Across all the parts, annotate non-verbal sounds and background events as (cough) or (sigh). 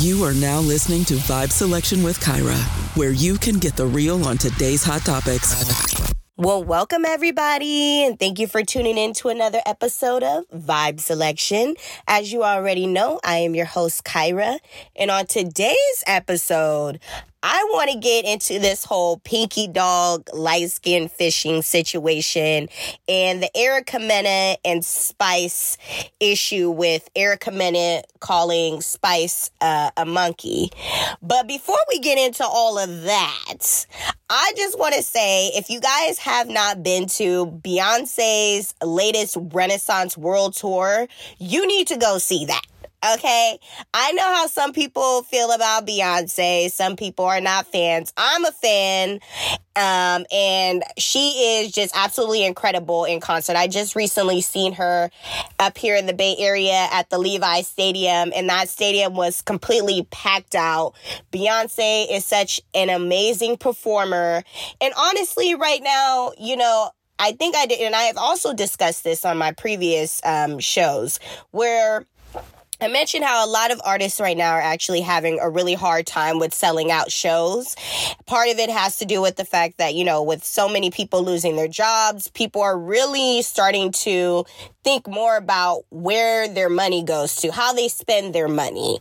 You are now listening to Vibe Selection with Kyra, where you can get the real on today's hot topics. Well, welcome everybody, and thank you for tuning in to another episode of Vibe Selection. As you already know, I am your host, Kyra, and on today's episode, I want to get into this whole Pinky Doll light skin fishing situation and the Erica Mena and Spice issue with Erica Mena calling Spice uh, a monkey. But before we get into all of that, I just want to say if you guys have not been to Beyonce's latest Renaissance World Tour, you need to go see that. Okay. I know how some people feel about Beyonce. Some people are not fans. I'm a fan. Um, and she is just absolutely incredible in concert. I just recently seen her up here in the Bay Area at the Levi Stadium, and that stadium was completely packed out. Beyonce is such an amazing performer. And honestly, right now, you know, I think I did, and I have also discussed this on my previous um, shows where I mentioned how a lot of artists right now are actually having a really hard time with selling out shows. Part of it has to do with the fact that, you know, with so many people losing their jobs, people are really starting to think more about where their money goes to, how they spend their money.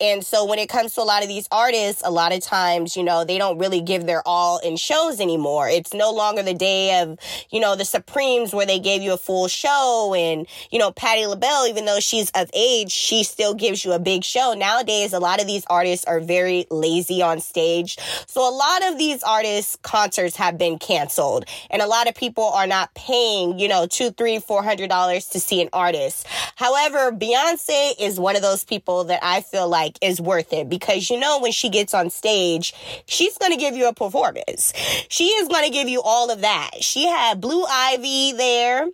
And so when it comes to a lot of these artists, a lot of times, you know, they don't really give their all in shows anymore. It's no longer the day of, you know, the Supremes where they gave you a full show and, you know, Patti LaBelle, even though she's of age, she still gives you a big show. Nowadays, a lot of these artists are very lazy on stage. So a lot of these artists' concerts have been canceled and a lot of people are not paying, you know, two, three, four hundred dollars to see an artist. However, Beyonce is one of those people that I feel like is worth it because you know, when she gets on stage, she's going to give you a performance. She is going to give you all of that. She had Blue Ivy there.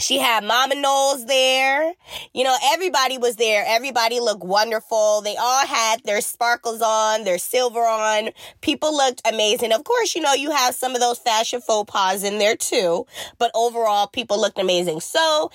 She had Mama Knowles there. You know, everybody was there. Everybody looked wonderful. They all had their sparkles on, their silver on. People looked amazing. Of course, you know, you have some of those fashion faux pas in there too, but overall, people looked amazing. So,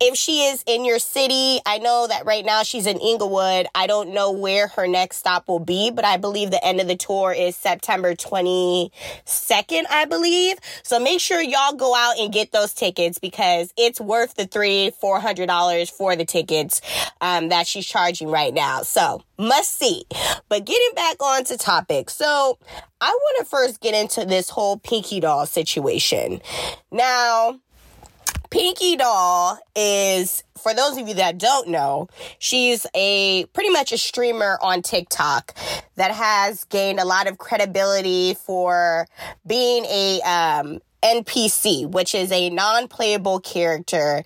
if she is in your city, I know that right now she's in Inglewood. I don't know where her next stop will be, but I believe the end of the tour is September 22nd, I believe. So make sure y'all go out and get those tickets because it's worth the three, four hundred dollars for the tickets um, that she's charging right now. So must see. But getting back on to topic. So I want to first get into this whole Pinky Doll situation. Now, Pinky Doll is, for those of you that don't know, she's a pretty much a streamer on TikTok that has gained a lot of credibility for being a um, NPC, which is a non playable character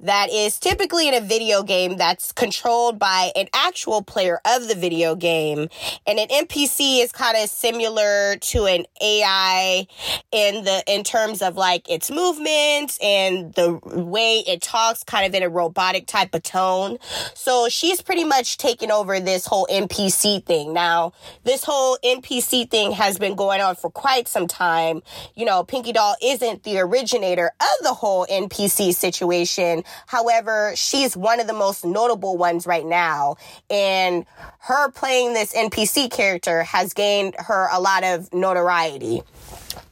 that is typically in a video game that's controlled by an actual player of the video game. And an NPC is kind of similar to an AI in the, in terms of like its movements and the way it talks kind of in a robotic type of tone. So she's pretty much taken over this whole NPC thing. Now, this whole NPC thing has been going on for quite some time. You know, Pinky Doll isn't the originator of the whole NPC situation. However, she's one of the most notable ones right now. And her playing this NPC character has gained her a lot of notoriety.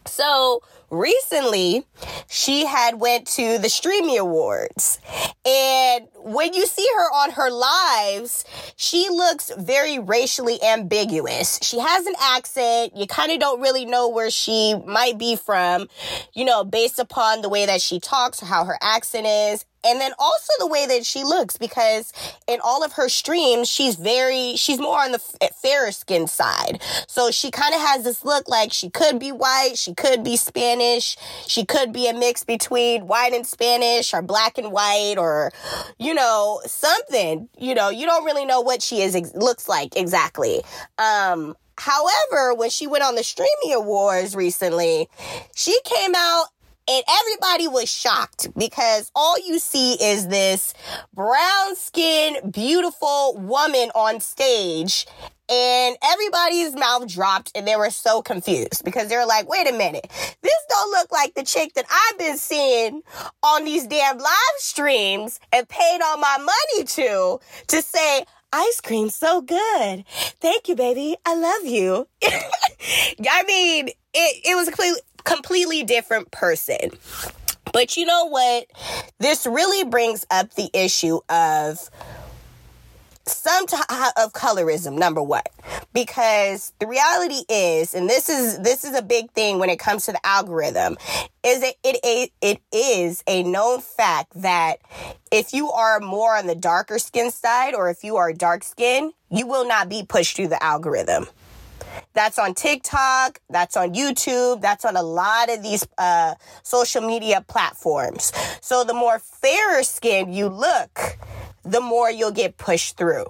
So, recently she had went to the streamy awards. And when you see her on her lives she looks very racially ambiguous. She has an accent. You kind of don't really know where she might be from you know based upon the way that she talks or how her accent is and then also the way that she looks because in all of her streams she's very she's more on the fairer skin side. So she kind of has this look like she could be white she could be spanish she could be a mix between white and spanish or black and white or you know something. You know you don't really know what she is looks like exactly. Um However, when she went on the Streamy Awards recently, she came out and everybody was shocked because all you see is this brown skinned, beautiful woman on stage. And everybody's mouth dropped and they were so confused because they were like, wait a minute, this don't look like the chick that I've been seeing on these damn live streams and paid all my money to, to say, ice cream so good. Thank you, baby. I love you. (laughs) I mean, it, it was completely, completely different person. But you know what? This really brings up the issue of some type of colorism number one because the reality is and this is this is a big thing when it comes to the algorithm is it it, it, it is a known fact that if you are more on the darker skin side or if you are dark skin you will not be pushed through the algorithm that's on TikTok, that's on YouTube, that's on a lot of these uh, social media platforms. So the more fairer skin you look, the more you'll get pushed through.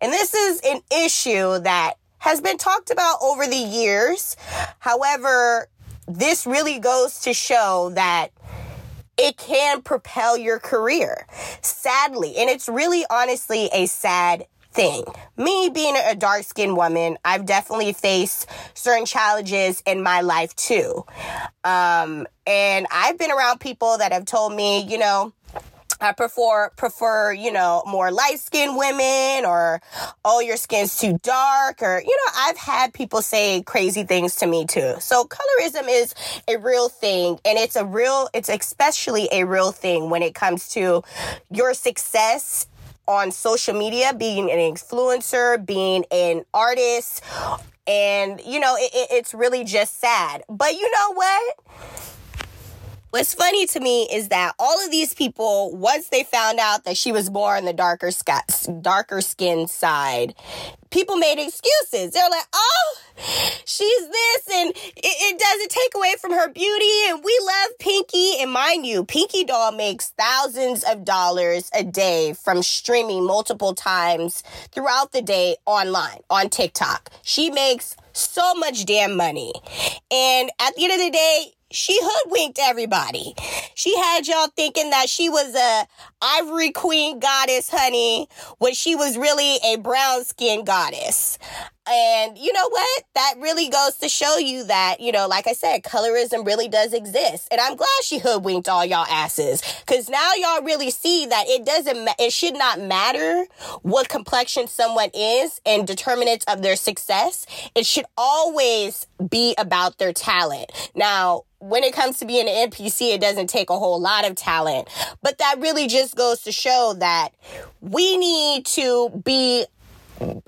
And this is an issue that has been talked about over the years. However, this really goes to show that it can propel your career. Sadly, and it's really honestly a sad thing. Me being a dark skinned woman, I've definitely faced certain challenges in my life too. Um, and I've been around people that have told me, you know, I prefer prefer, you know, more light skinned women or oh your skin's too dark or you know, I've had people say crazy things to me too. So colorism is a real thing and it's a real it's especially a real thing when it comes to your success on social media, being an influencer, being an artist, and you know, it, it's really just sad. But you know what? What's funny to me is that all of these people, once they found out that she was more on the darker skin, darker skin side, people made excuses. They're like, "Oh, she's this," and it, it, doesn't take away from her beauty. And we love Pinky, and mind you, Pinky Doll makes thousands of dollars a day from streaming multiple times throughout the day online on TikTok. She makes so much damn money, and at the end of the day she hoodwinked everybody. She had y'all thinking that she was a ivory queen goddess, honey, when she was really a brown skin goddess. And you know what? That really goes to show you that, you know, like I said, colorism really does exist. And I'm glad she hoodwinked all y'all asses. Cause now y'all really see that it doesn't, ma- it should not matter what complexion someone is and determinants of their success. It should always be about their talent. Now, when it comes to being an NPC, it doesn't take a whole lot of talent. But that really just goes to show that we need to be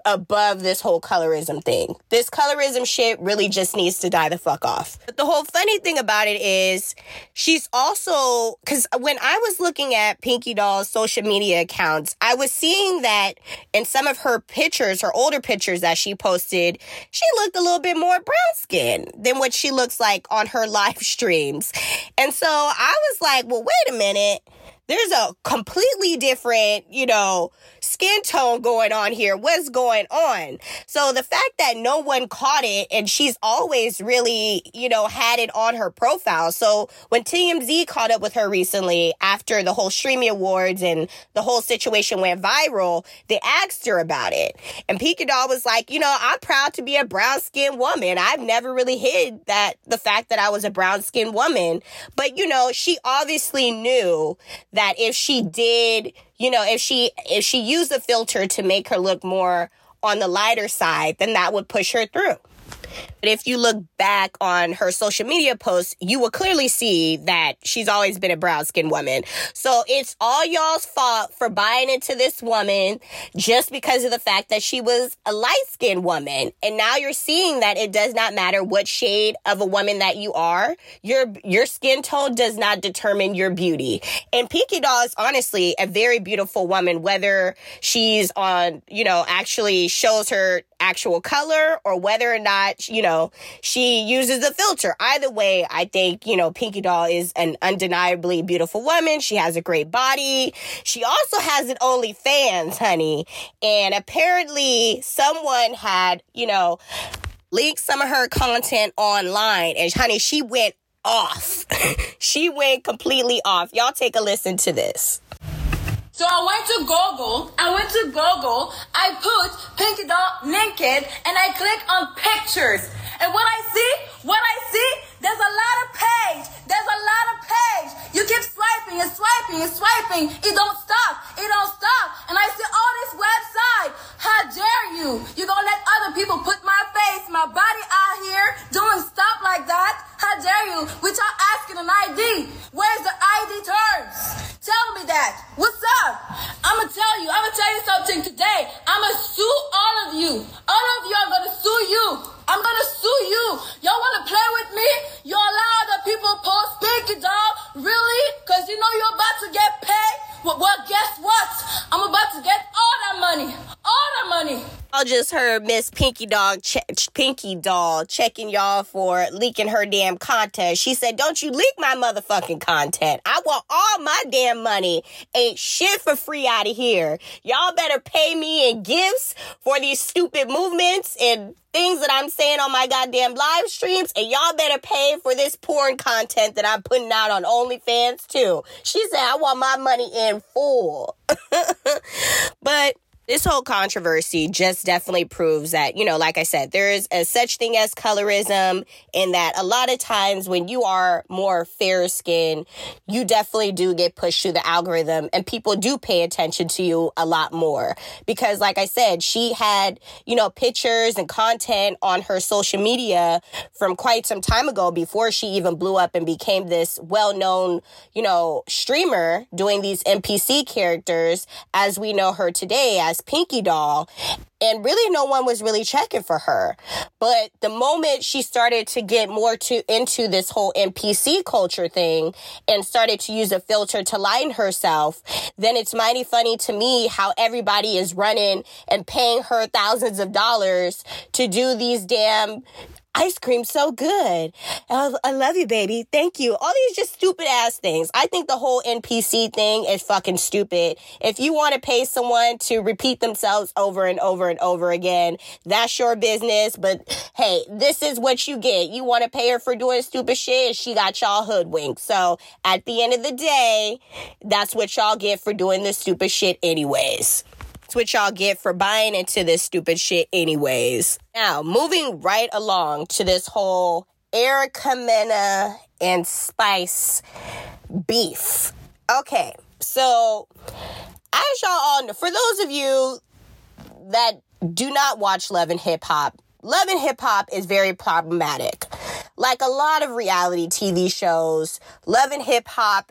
above this whole colorism thing. This colorism shit really just needs to die the fuck off. But the whole funny thing about it is she's also cuz when I was looking at Pinky Doll's social media accounts, I was seeing that in some of her pictures, her older pictures that she posted, she looked a little bit more brown skin than what she looks like on her (laughs) live streams. And so I was like, "Well, wait a minute." There's a completely different, you know, skin tone going on here. What's going on? So the fact that no one caught it and she's always really, you know, had it on her profile. So when TMZ caught up with her recently after the whole Streamy Awards and the whole situation went viral, they asked her about it. And Pinky Doll was like, you know, I'm proud to be a brown skinned woman. I've never really hid that the fact that I was a brown skinned woman. But, you know, she obviously knew that if she did you know, if she if she used the filter to make her look more on the lighter side, then that would push her through. But if you look back on her social media posts, you will clearly see that she's always been a brown skinned woman. So it's all y'all's fault for buying into this woman just because of the fact that she was a light skinned woman. And now you're seeing that it does not matter what shade of a woman that you are. Your, your skin tone does not determine your beauty. And Pinky Doll is honestly a very beautiful woman, whether she's on, you know, actually shows her actual color or whether or not, you know, she uses a filter. Either way, I think, you know, Pinky Doll is an undeniably beautiful woman. She has a great body. She also has an OnlyFans, honey. And apparently someone had, you know, leaked some of her content online and honey, she went off. (laughs) she went completely off. Y'all take a listen to this. So I went to Google. I went to Google. I put Pinky Doll naked and I click on pictures. And what I see, what I see, there's a lot of page. There's a lot of page. You keep swiping and swiping and swiping. It don't stop. It don't stop. And I see all this website How dare you? You gonna let other people put my face, my body out here doing stuff like that? How dare you? Without asking an ID. Where's the ID terms? Tell me that. What's up? I'ma tell you. I'ma tell you something today. I'ma sue all of you. All of you are gonna sue you. I'm gonna sue you. Y'all wanna play with me? You allow other people post Pinky Doll? Really? Cause you know you're about to get paid? Well, well, guess what? I'm about to get all that money. All that money. I just heard Miss Pinky Dog, che- Pinky Doll, checking y'all for leaking her damn content. She said, "Don't you leak my motherfucking content. I want all my damn money. Ain't shit for free out of here. Y'all better pay me in gifts for these stupid movements and things that I'm saying on my goddamn live streams, and y'all better pay for this porn content that I'm putting out on OnlyFans too." She said, "I want my money in full." (laughs) but this whole controversy just definitely proves that, you know, like I said, there is a such thing as colorism in that a lot of times when you are more fair skinned, you definitely do get pushed through the algorithm and people do pay attention to you a lot more. Because like I said, she had, you know, pictures and content on her social media from quite some time ago before she even blew up and became this well known, you know, streamer doing these NPC characters as we know her today as Pinky Doll. And really no one was really checking for her. But the moment she started to get more to into this whole NPC culture thing and started to use a filter to line herself, then it's mighty funny to me how everybody is running and paying her thousands of dollars to do these damn ice cream so good. I, love you, baby. Thank you. All these just stupid ass things. I think the whole NPC thing is fucking stupid. If you want to pay someone to repeat themselves over and over and over again, that's your business. But hey, this is what you get. You want to pay her for doing stupid shit, she got y'all hoodwinked. So at the end of the day, that's what y'all get for doing this stupid shit anyways. That's what y'all get for buying into this stupid shit, anyways. Now, moving right along to this whole Erica Mena and Spice beef. Okay, so as y'all all know, for those of you that do not watch Love and Hip Hop, Love and Hip Hop is very problematic. Like a lot of reality TV shows, Love and Hip Hop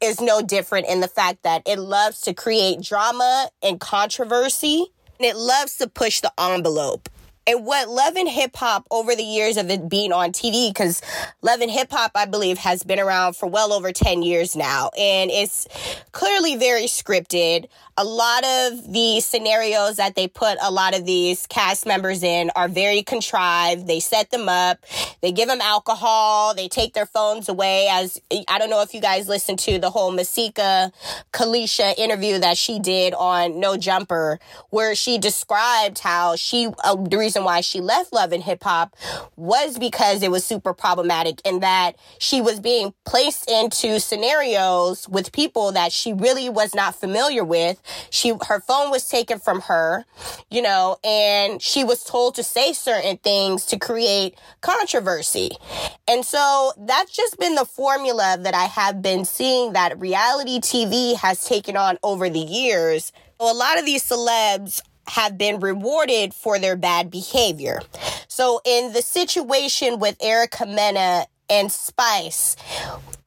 is no different in the fact that it loves to create drama and controversy and it loves to push the envelope. And what Love and Hip Hop over the years of it being on TV, because Love and Hip Hop, I believe, has been around for well over 10 years now. And it's clearly very scripted. A lot of the scenarios that they put a lot of these cast members in are very contrived. They set them up, they give them alcohol, they take their phones away. As I don't know if you guys listened to the whole Masika Kalysha interview that she did on No Jumper, where she described how she, uh, the reason why she left Love and Hip Hop was because it was super problematic in that she was being placed into scenarios with people that she really was not familiar with. She, her phone was taken from her, you know, and she was told to say certain things to create controversy. And so that's just been the formula that I have been seeing that reality TV has taken on over the years. So a lot of these celebs have been rewarded for their bad behavior. So in the situation with Erica Mena and Spice,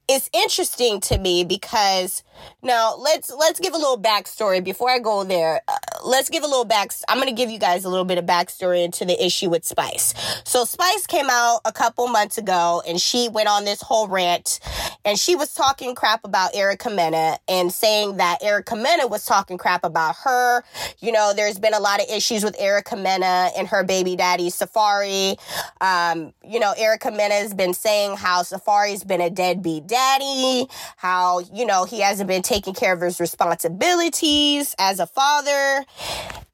it's interesting to me because now let's let's give a little backstory before I go there. Uh, let's give a little back. I'm gonna give you guys a little bit of backstory into the issue with Spice. So Spice came out a couple months ago and she went on this whole rant and she was talking crap about Erica Mena and saying that Erica Mena was talking crap about her. You know, there's been a lot of issues with Erica Mena and her baby daddy Safaree. Um, you know, Erica Mena has been saying how Safaree's been a deadbeat daddy, how you know he hasn't been taking care of his responsibilities as a father.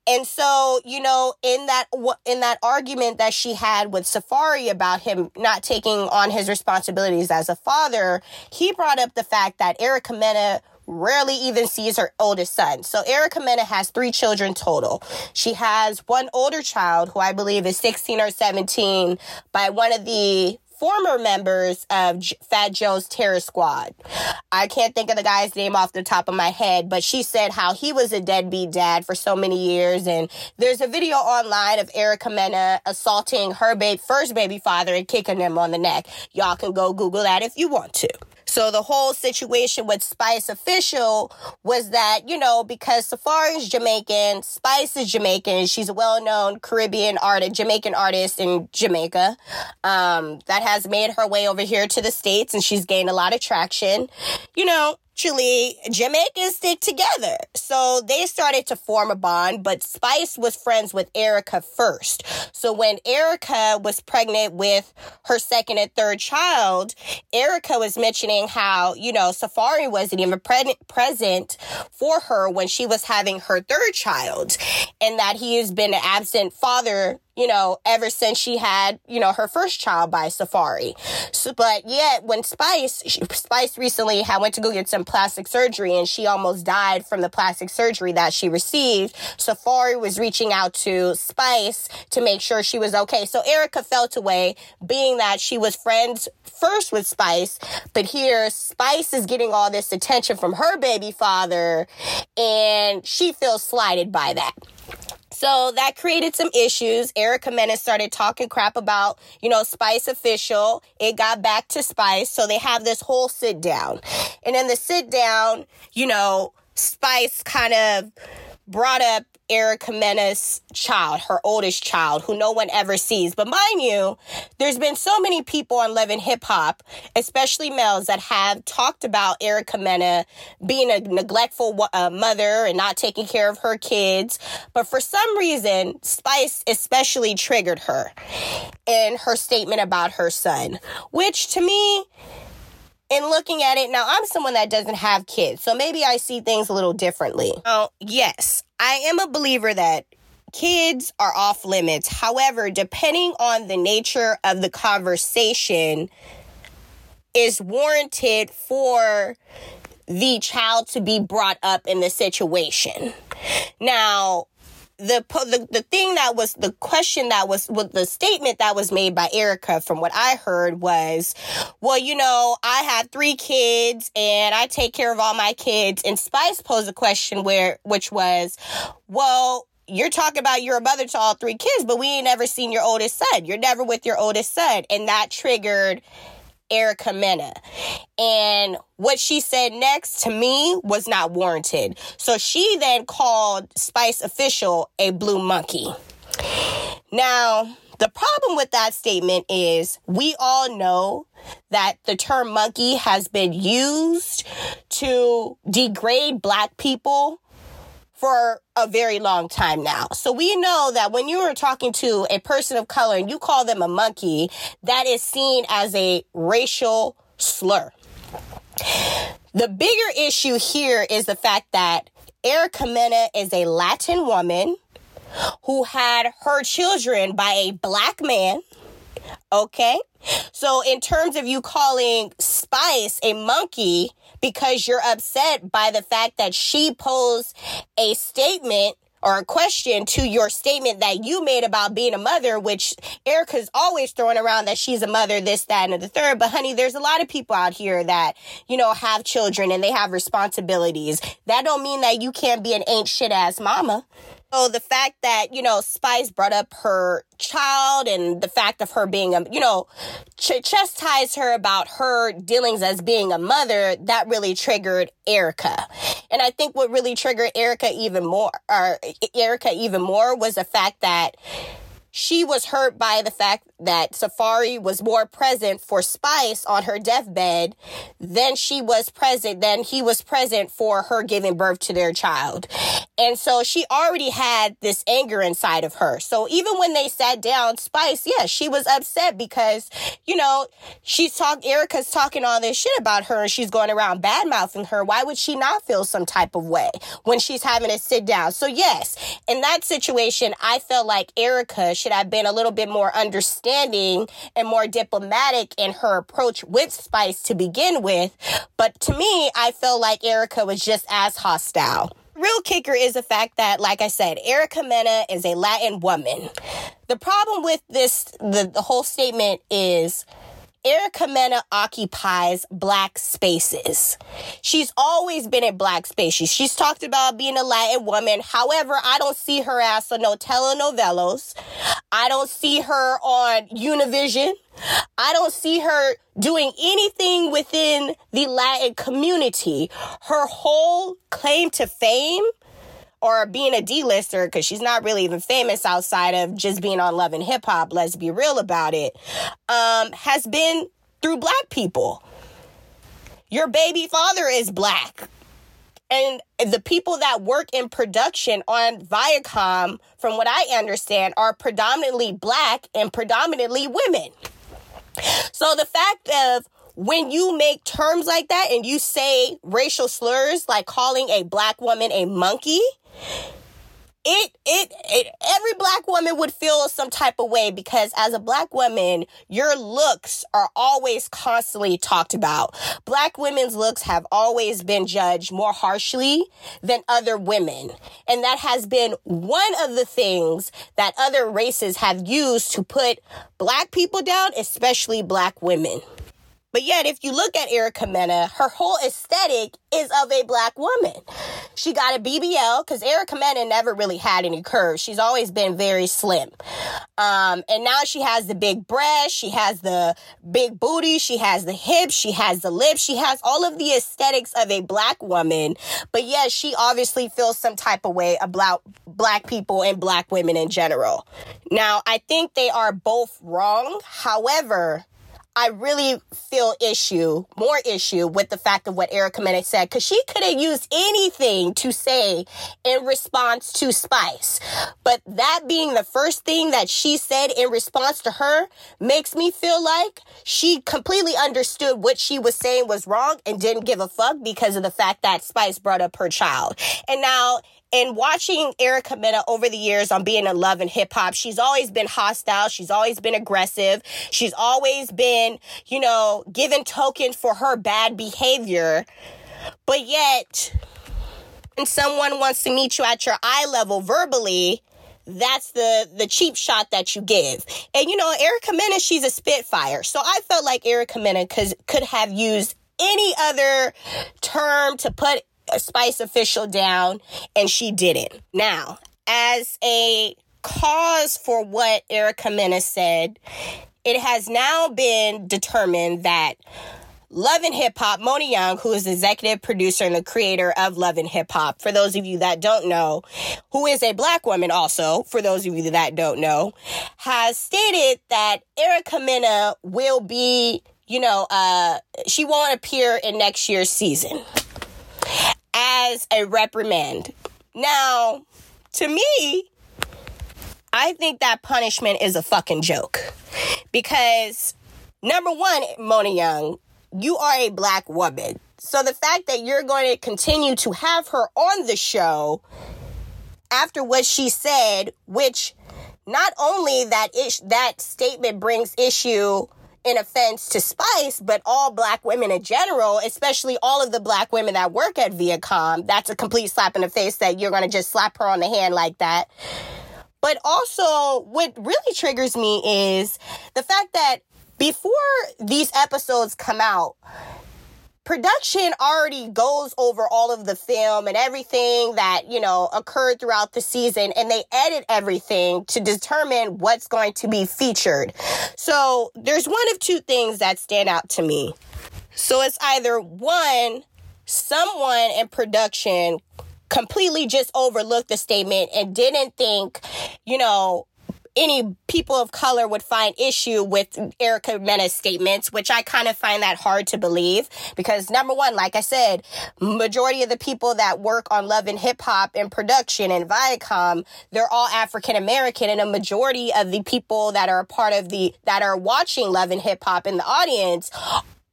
And so, you know, in that in that argument that she had with Safaree about him not taking on his responsibilities as a father, he brought up the fact that Erica Mena rarely even sees her oldest son. So Erica Mena has three children total. She has one older child who I believe is 16 or 17 by one of the former members of J- Fat Joe's Terror Squad. I can't think of the guy's name off the top of my head, but she said how he was a deadbeat dad for so many years. And there's a video online of Erica Mena assaulting her ba- first baby father and kicking him on the neck. Y'all can go Google that if you want to. So the whole situation with Spice Official was that, you know, because Safaree's Jamaican, Spice is Jamaican, she's a well-known Caribbean artist, Jamaican artist in Jamaica, um, that has made her way over here to the States and she's gained a lot of traction. You know, actually Jamaicans stick together. So they started to form a bond, but Spice was friends with Erica first. So when Erica was pregnant with her second and third child, Erica was mentioning how, you know, Safaree wasn't even pre- present for her when she was having her third child and that he has been an absent father you know, ever since she had, you know, her first child by Safaree. So, but yet when Spice, she, Spice recently had went to go get some plastic surgery and she almost died from the plastic surgery that she received. Safaree was reaching out to Spice to make sure she was okay. So Erica felt away being that she was friends first with Spice, but here Spice is getting all this attention from her baby father and she feels slighted by that. So that created some issues. Erica Mena started talking crap about, you know, Spice Official. It got back to Spice. So they have this whole sit down. And in the sit down, you know, Spice kind of brought up Erica Mena's child, her oldest child, who no one ever sees. But mind you, there's been so many people on Love and Hip Hop, especially males, that have talked about Erica Mena being a neglectful uh, mother and not taking care of her kids. But for some reason, Spice especially triggered her in her statement about her son, which to me, in looking at it now i'm someone that doesn't have kids so maybe i see things a little differently. Oh yes. I am a believer that kids are off limits. However depending on the nature of the conversation is warranted for the child to be brought up in the situation. Now the, the the thing that was the question that was with the statement that was made by Erica from what I heard was, well, you know, I have three kids and I take care of all my kids. And Spice posed a question where which was, well, you're talking about you're a mother to all three kids, but we ain't never seen your oldest son. You're never with your oldest son. And that triggered Erica Mena. And what she said next to me was not warranted. So she then called Spice Official a blue monkey. Now, the problem with that statement is we all know that the term monkey has been used to degrade black people for a very long time now. So we know that when you are talking to a person of color and you call them a monkey, that is seen as a racial slur. The bigger issue here is the fact that Erica Mena is a Latin woman who had her children by a black man. Okay. So, in terms of you calling Spice a monkey because you're upset by the fact that she posed a statement or a question to your statement that you made about being a mother, which Erica's always throwing around that she's a mother, this, that, and the third. But honey, there's a lot of people out here that, you know, have children and they have responsibilities. That don't mean that you can't be an ain't shit ass mama. So the fact that, you know, Spice brought up her child and the fact of her being a, you know, ch- chastised her about her dealings as being a mother, that really triggered Erica. And I think what really triggered Erica even more, or Erica even more was the fact that she was hurt by the fact that Safaree was more present for Spice on her deathbed than she was present, than he was present for her giving birth to their child. And so she already had this anger inside of her. So even when they sat down, Spice, yeah, she was upset because, you know, she's talking, Erica's talking all this shit about her and she's going around bad mouthing her. Why would she not feel some type of way when she's having to sit down? So yes, in that situation, I felt like Erica should have been a little bit more understanding and more diplomatic in her approach with Spice to begin with. But to me, I felt like Erica was just as hostile. Real kicker is the fact that, like I said, Erica Mena is a Latin woman. The problem with this, the, the whole statement is Erica Mena occupies black spaces. She's always been in black spaces. She's talked about being a Latin woman. However, I don't see her ass on no telenovelas. I don't see her on Univision. I don't see her doing anything within the Latin community. Her whole claim to fame or being a D-lister because she's not really even famous outside of just being on Love and Hip Hop. Let's be real about it. Um, has been through black people. Your baby father is black. And the people that work in production on Viacom, from what I understand, are predominantly black and predominantly women. So the fact of when you make terms like that and you say racial slurs like calling a black woman a monkey, it, it, it, every black woman would feel some type of way because as a black woman, your looks are always constantly talked about. Black women's looks have always been judged more harshly than other women. And that has been one of the things that other races have used to put black people down, especially black women. But yet, if you look at Erica Mena, her whole aesthetic is of a black woman. She got a BBL because Erica Mena never really had any curves. She's always been very slim. Um, and now she has the big breast, she has the big booty, she has the hips, she has the lips, she has all of the aesthetics of a black woman. But yes, she obviously feels some type of way about black people and black women in general. Now, I think they are both wrong. However, I really feel issue, more issue with the fact of what Erica Mena said, because she could have used anything to say in response to Spice. But that being the first thing that she said in response to her makes me feel like she completely understood what she was saying was wrong and didn't give a fuck because of the fact that Spice brought up her child. And now and watching Erica Mena over the years on being in love and hip hop, she's always been hostile. She's always been aggressive. She's always been, you know, given tokens for her bad behavior. But yet, when someone wants to meet you at your eye level verbally, that's the the cheap shot that you give. And you know, Erica Mena, she's a spitfire. So I felt like Erica Mena could could have used any other term to put A spice official down, and she didn't. Now, as a cause for what Erica Mena said, it has now been determined that Love and Hip Hop, Mona Young, who is the executive producer and the creator of Love and Hip Hop, for those of you that don't know, who is a black woman also, for those of you that don't know, has stated that Erica Mena will be, you know, uh, she won't appear in next year's season as a reprimand. Now, to me, I think that punishment is a fucking joke. Because, number one, Mona Young, you are a black woman. So the fact that you're going to continue to have her on the show after what she said, which not only that ish, that statement brings issue in offense to Spice, but all black women in general, especially all of the black women that work at Viacom, that's a complete slap in the face that you're going to just slap her on the hand like that. But also, what really triggers me is the fact that before these episodes come out, production already goes over all of the film and everything that, you know, occurred throughout the season and they edit everything to determine what's going to be featured. So there's one of two things that stand out to me. So it's either one, someone in production completely just overlooked the statement and didn't think, you know, any people of color would find issue with Erica Mena's statements, which I kind of find that hard to believe because number one, like I said, majority of the people that work on Love and Hip Hop and production and Viacom, they're all African American and a majority of the people that are a part of the, that are watching Love and Hip Hop in the audience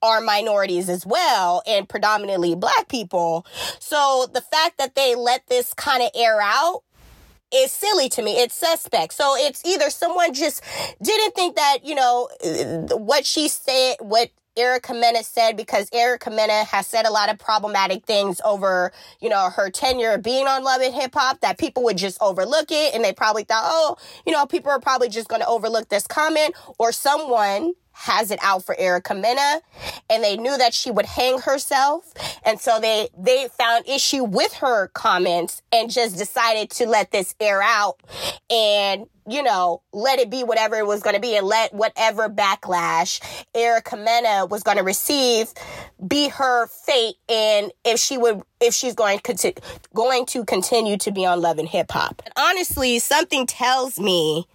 are minorities as well and predominantly black people. So the fact that they let this kind of air out is silly to me. It's suspect. So it's either someone just didn't think that, you know, uh, what she said, what Erica Mena said because Erica Mena has said a lot of problematic things over, you know, her tenure being on Love and Hip Hop that people would just overlook it and they probably thought, oh, you know, people are probably just going to overlook this comment or someone has it out for Erica Mena and they knew that she would hang herself. And so they, they found issue with her comments and just decided to let this air out and, you know, let it be whatever it was going to be and let whatever backlash Erica Mena was going to receive be her fate and if she would, if she's going to, going to continue to be on Love and Hip Hop. Honestly, something tells me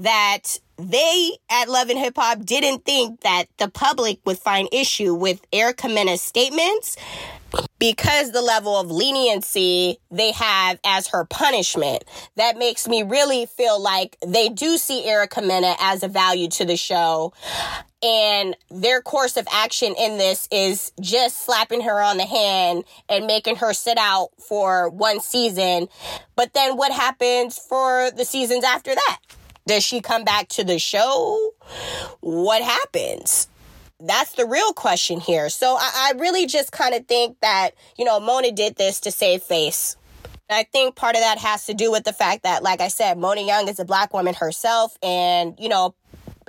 that they at Love and Hip Hop didn't think that the public would find issue with Erica Mena's statements because the level of leniency they have as her punishment. That makes me really feel like they do see Erica Mena as a value to the show. And their course of action in this is just slapping her on the hand and making her sit out for one season. But then what happens for the seasons after that? Does she come back to the show? What happens? That's the real question here. So I, I really just kind of think that, you know, Mona did this to save face. I think part of that has to do with the fact that, like I said, Mona Young is a black woman herself. And, you know,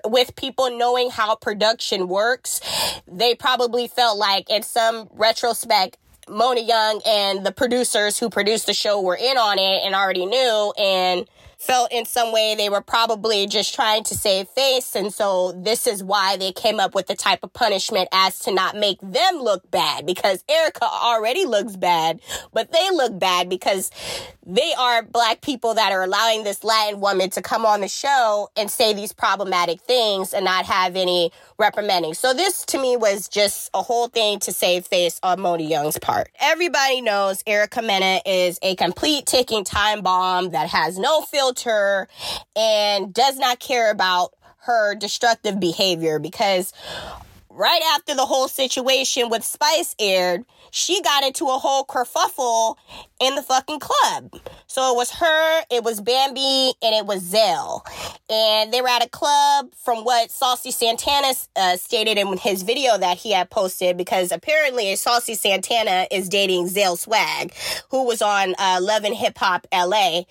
with people knowing how production works, they probably felt like in some retrospect, Mona Young and the producers who produced the show were in on it and already knew. And felt in some way they were probably just trying to save face. And so this is why they came up with the type of punishment as to not make them look bad because Erica already looks bad, but they look bad because they are black people that are allowing this Latin woman to come on the show and say these problematic things and not have any reprimanding. So this to me was just a whole thing to save face on Mona Young's part. Everybody knows Erica Mena is a complete ticking time bomb that has no filter and does not care about her destructive behavior because right after the whole situation with Spice aired, she got into a whole kerfuffle in the fucking club. So it was her, it was Bambi, and it was Zell. And they were at a club from what Saucy Santana uh, stated in his video that he had posted because apparently Saucy Santana is dating Zell Swag, who was on uh, Love and Hip Hop LA.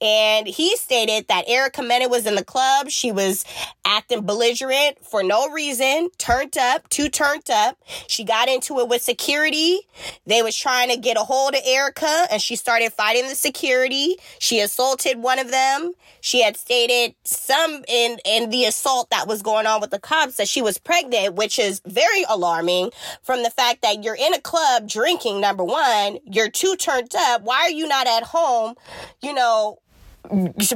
And he stated that Erica Mena was in the club. She was acting belligerent for no reason, turned up, too turned up. She got into it with security. They was trying to get a hold of Erica and she started fighting the security. She assaulted one of them. She had stated some in, in the assault that was going on with the cops that she was pregnant, which is very alarming from the fact that you're in a club drinking, number one, you're too turned up. Why are you not at home? You know,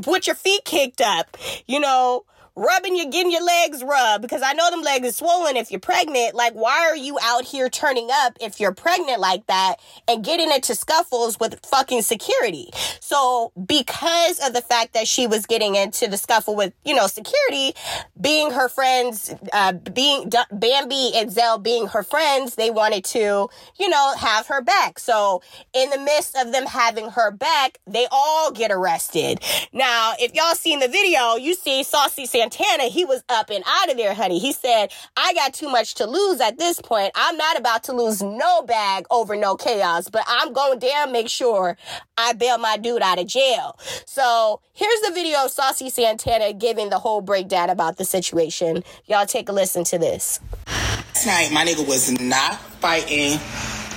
put your feet kicked up, you know, rubbing you, getting your legs rubbed because I know them legs are swollen if you're pregnant. Like, why are you out here turning up if you're pregnant like that and getting into scuffles with fucking security? So, because of the fact that she was getting into the scuffle with, you know, security, being her friends, uh, being D- Bambi and Zell being her friends, they wanted to, you know, have her back. So, in the midst of them having her back, they all get arrested. Now, if y'all seen the video, you see Saucy Sam Santana, he was up and out of there, honey. He said, I got too much to lose at this point. I'm not about to lose no bag over no chaos, but I'm going damn make sure I bail my dude out of jail. So here's the video of Saucy Santana giving the whole breakdown about the situation. Y'all take a listen to this. Last night, my nigga was not fighting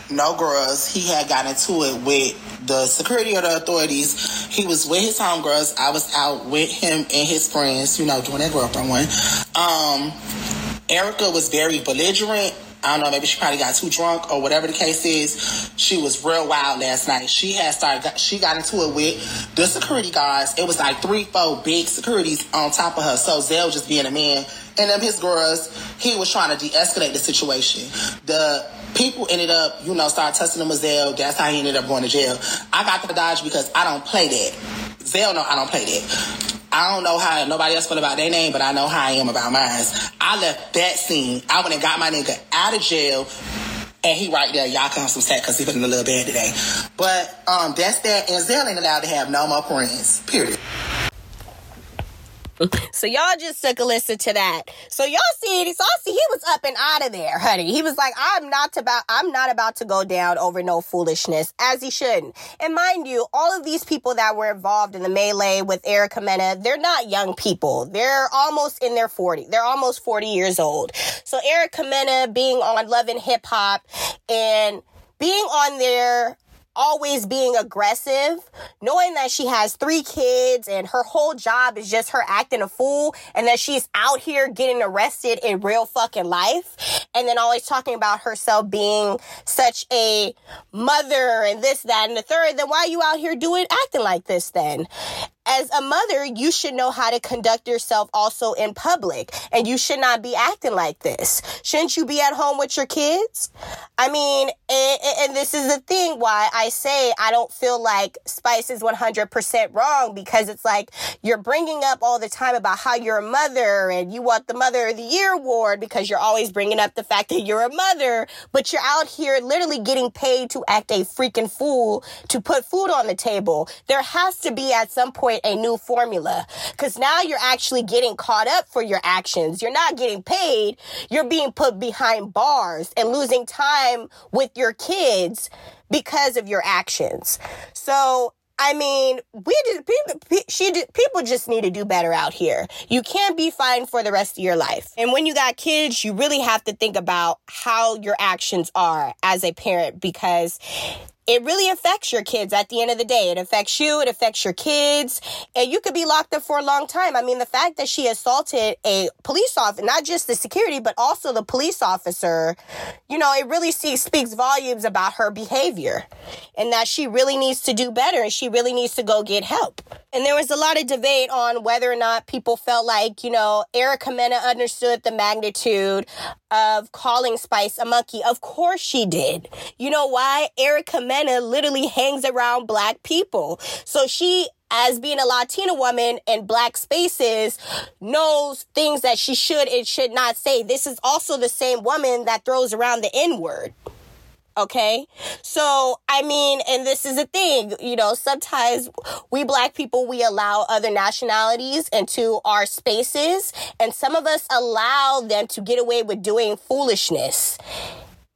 no girls. He had gotten into it with the security of the authorities. He was with his homegirls. I was out with him and his friends, you know, doing that girlfriend one. Um, Erica was very belligerent. I don't know, maybe she probably got too drunk or whatever the case is. She was real wild last night. She had started, she got into it with the security guards. It was like three, four big securities on top of her. So Zell just being a man and them his girls, he was trying to de-escalate the situation. The people ended up, you know, start testing him with Zell. That's how he ended up going to jail. I got the dodge because I don't play that. Zell know I don't play that. I don't know how nobody else feel about their name, but I know how I am about mine. I left that scene. I went and got my nigga out of jail. And he right there, y'all come some set because he feeling a little bad today. But um, that's that. And Zell ain't allowed to have no more friends. Period. (laughs) So y'all just took a listen to that. So y'all see, it. I see he was up and out of there, honey. He was like, I'm not about, I'm not about to go down over no foolishness, as he shouldn't. And mind you, all of these people that were involved in the melee with Erica Mena, they're not young people. They're almost in their 40. They're almost 40 years old. So Erica Mena being on Love and Hip Hop and being on there always being aggressive, knowing that she has three kids and her whole job is just her acting a fool and that she's out here getting arrested in real fucking life. And then always talking about herself being such a mother and this, that, and the third, then why are you out here doing acting like this then? As a mother, you should know how to conduct yourself also in public. And you should not be acting like this. Shouldn't you be at home with your kids? I mean, and, and this is the thing why I say I don't feel like Spice is 100% wrong because it's like you're bringing up all the time about how you're a mother and you want the Mother of the Year award because you're always bringing up the fact that you're a mother, but you're out here literally getting paid to act a freaking fool to put food on the table. There has to be at some point a new formula because now you're actually getting caught up for your actions. You're not getting paid. You're being put behind bars and losing time with your kids because of your actions. So, I mean, we just people, she people just need to do better out here. You can't be fine for the rest of your life. And when you got kids, you really have to think about how your actions are as a parent because it really affects your kids at the end of the day. It affects you, it affects your kids, and you could be locked up for a long time. I mean, the fact that she assaulted a police officer, not just the security, but also the police officer, you know, it really speaks volumes about her behavior and that she really needs to do better and she really needs to go get help. And there was a lot of debate on whether or not people felt like, you know, Erica Mena understood the magnitude of calling Spice a monkey. Of course she did. You know why? Erica Mena literally hangs around black people. So she as being a Latina woman in black spaces knows things that she should and should not say. This is also the same woman that throws around the N word. Okay. So, I mean, and this is a thing, you know, sometimes we black people, we allow other nationalities into our spaces and some of us allow them to get away with doing foolishness.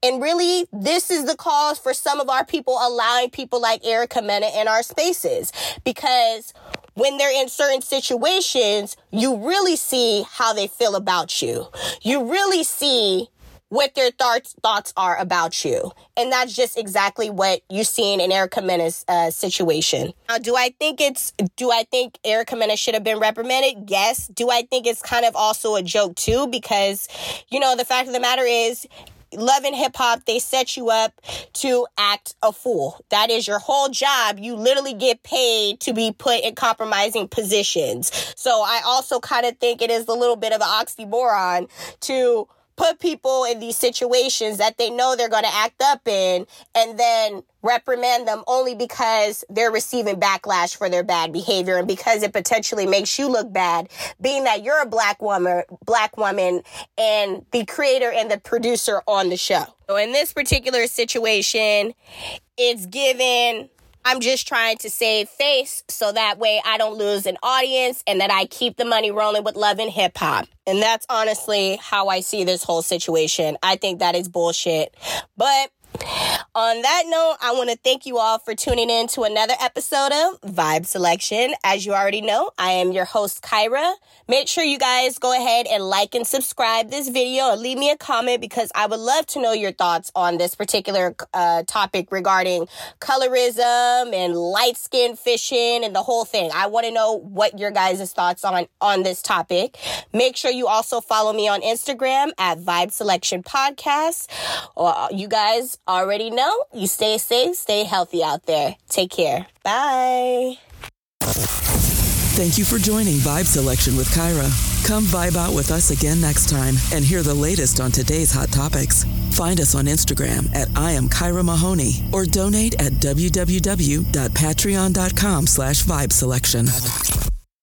And really, this is the cause for some of our people allowing people like Erica Mena in our spaces because when they're in certain situations, you really see how they feel about you. You really see what their thoughts thoughts are about you. And that's just exactly what you've seen in Erica Mena's uh, situation. Now, do I think it's do I think Erica Mena should have been reprimanded? Yes. Do I think it's kind of also a joke too? Because, you know, the fact of the matter is Love and Hip Hop, they set you up to act a fool. That is your whole job. You literally get paid to be put in compromising positions. So I also kind of think it is a little bit of an oxymoron to put people in these situations that they know they're going to act up in and then reprimand them only because they're receiving backlash for their bad behavior and because it potentially makes you look bad being that you're a black woman black woman and the creator and the producer on the show so in this particular situation it's given I'm just trying to save face so that way I don't lose an audience and that I keep the money rolling with love and hip hop. And that's honestly how I see this whole situation. I think that is bullshit. But on that note, I want to thank you all for tuning in to another episode of Vibe Selection. As you already know, I am your host, Kyra. Make sure you guys go ahead and like and subscribe this video and leave me a comment because I would love to know your thoughts on this particular uh, topic regarding colorism and light skin fishing and the whole thing. I want to know what your guys' thoughts on on this topic. Make sure you also follow me on Instagram at Vibe Selection Podcast. Well, you guys already know. You stay safe, stay healthy out there. Take care. Bye. Thank you for joining Vibe Selection with Kyra. Come vibe out with us again next time and hear the latest on today's hot topics. Find us on Instagram at I am Kyra Mahoney or donate at www.patreon.com slash vibe selection.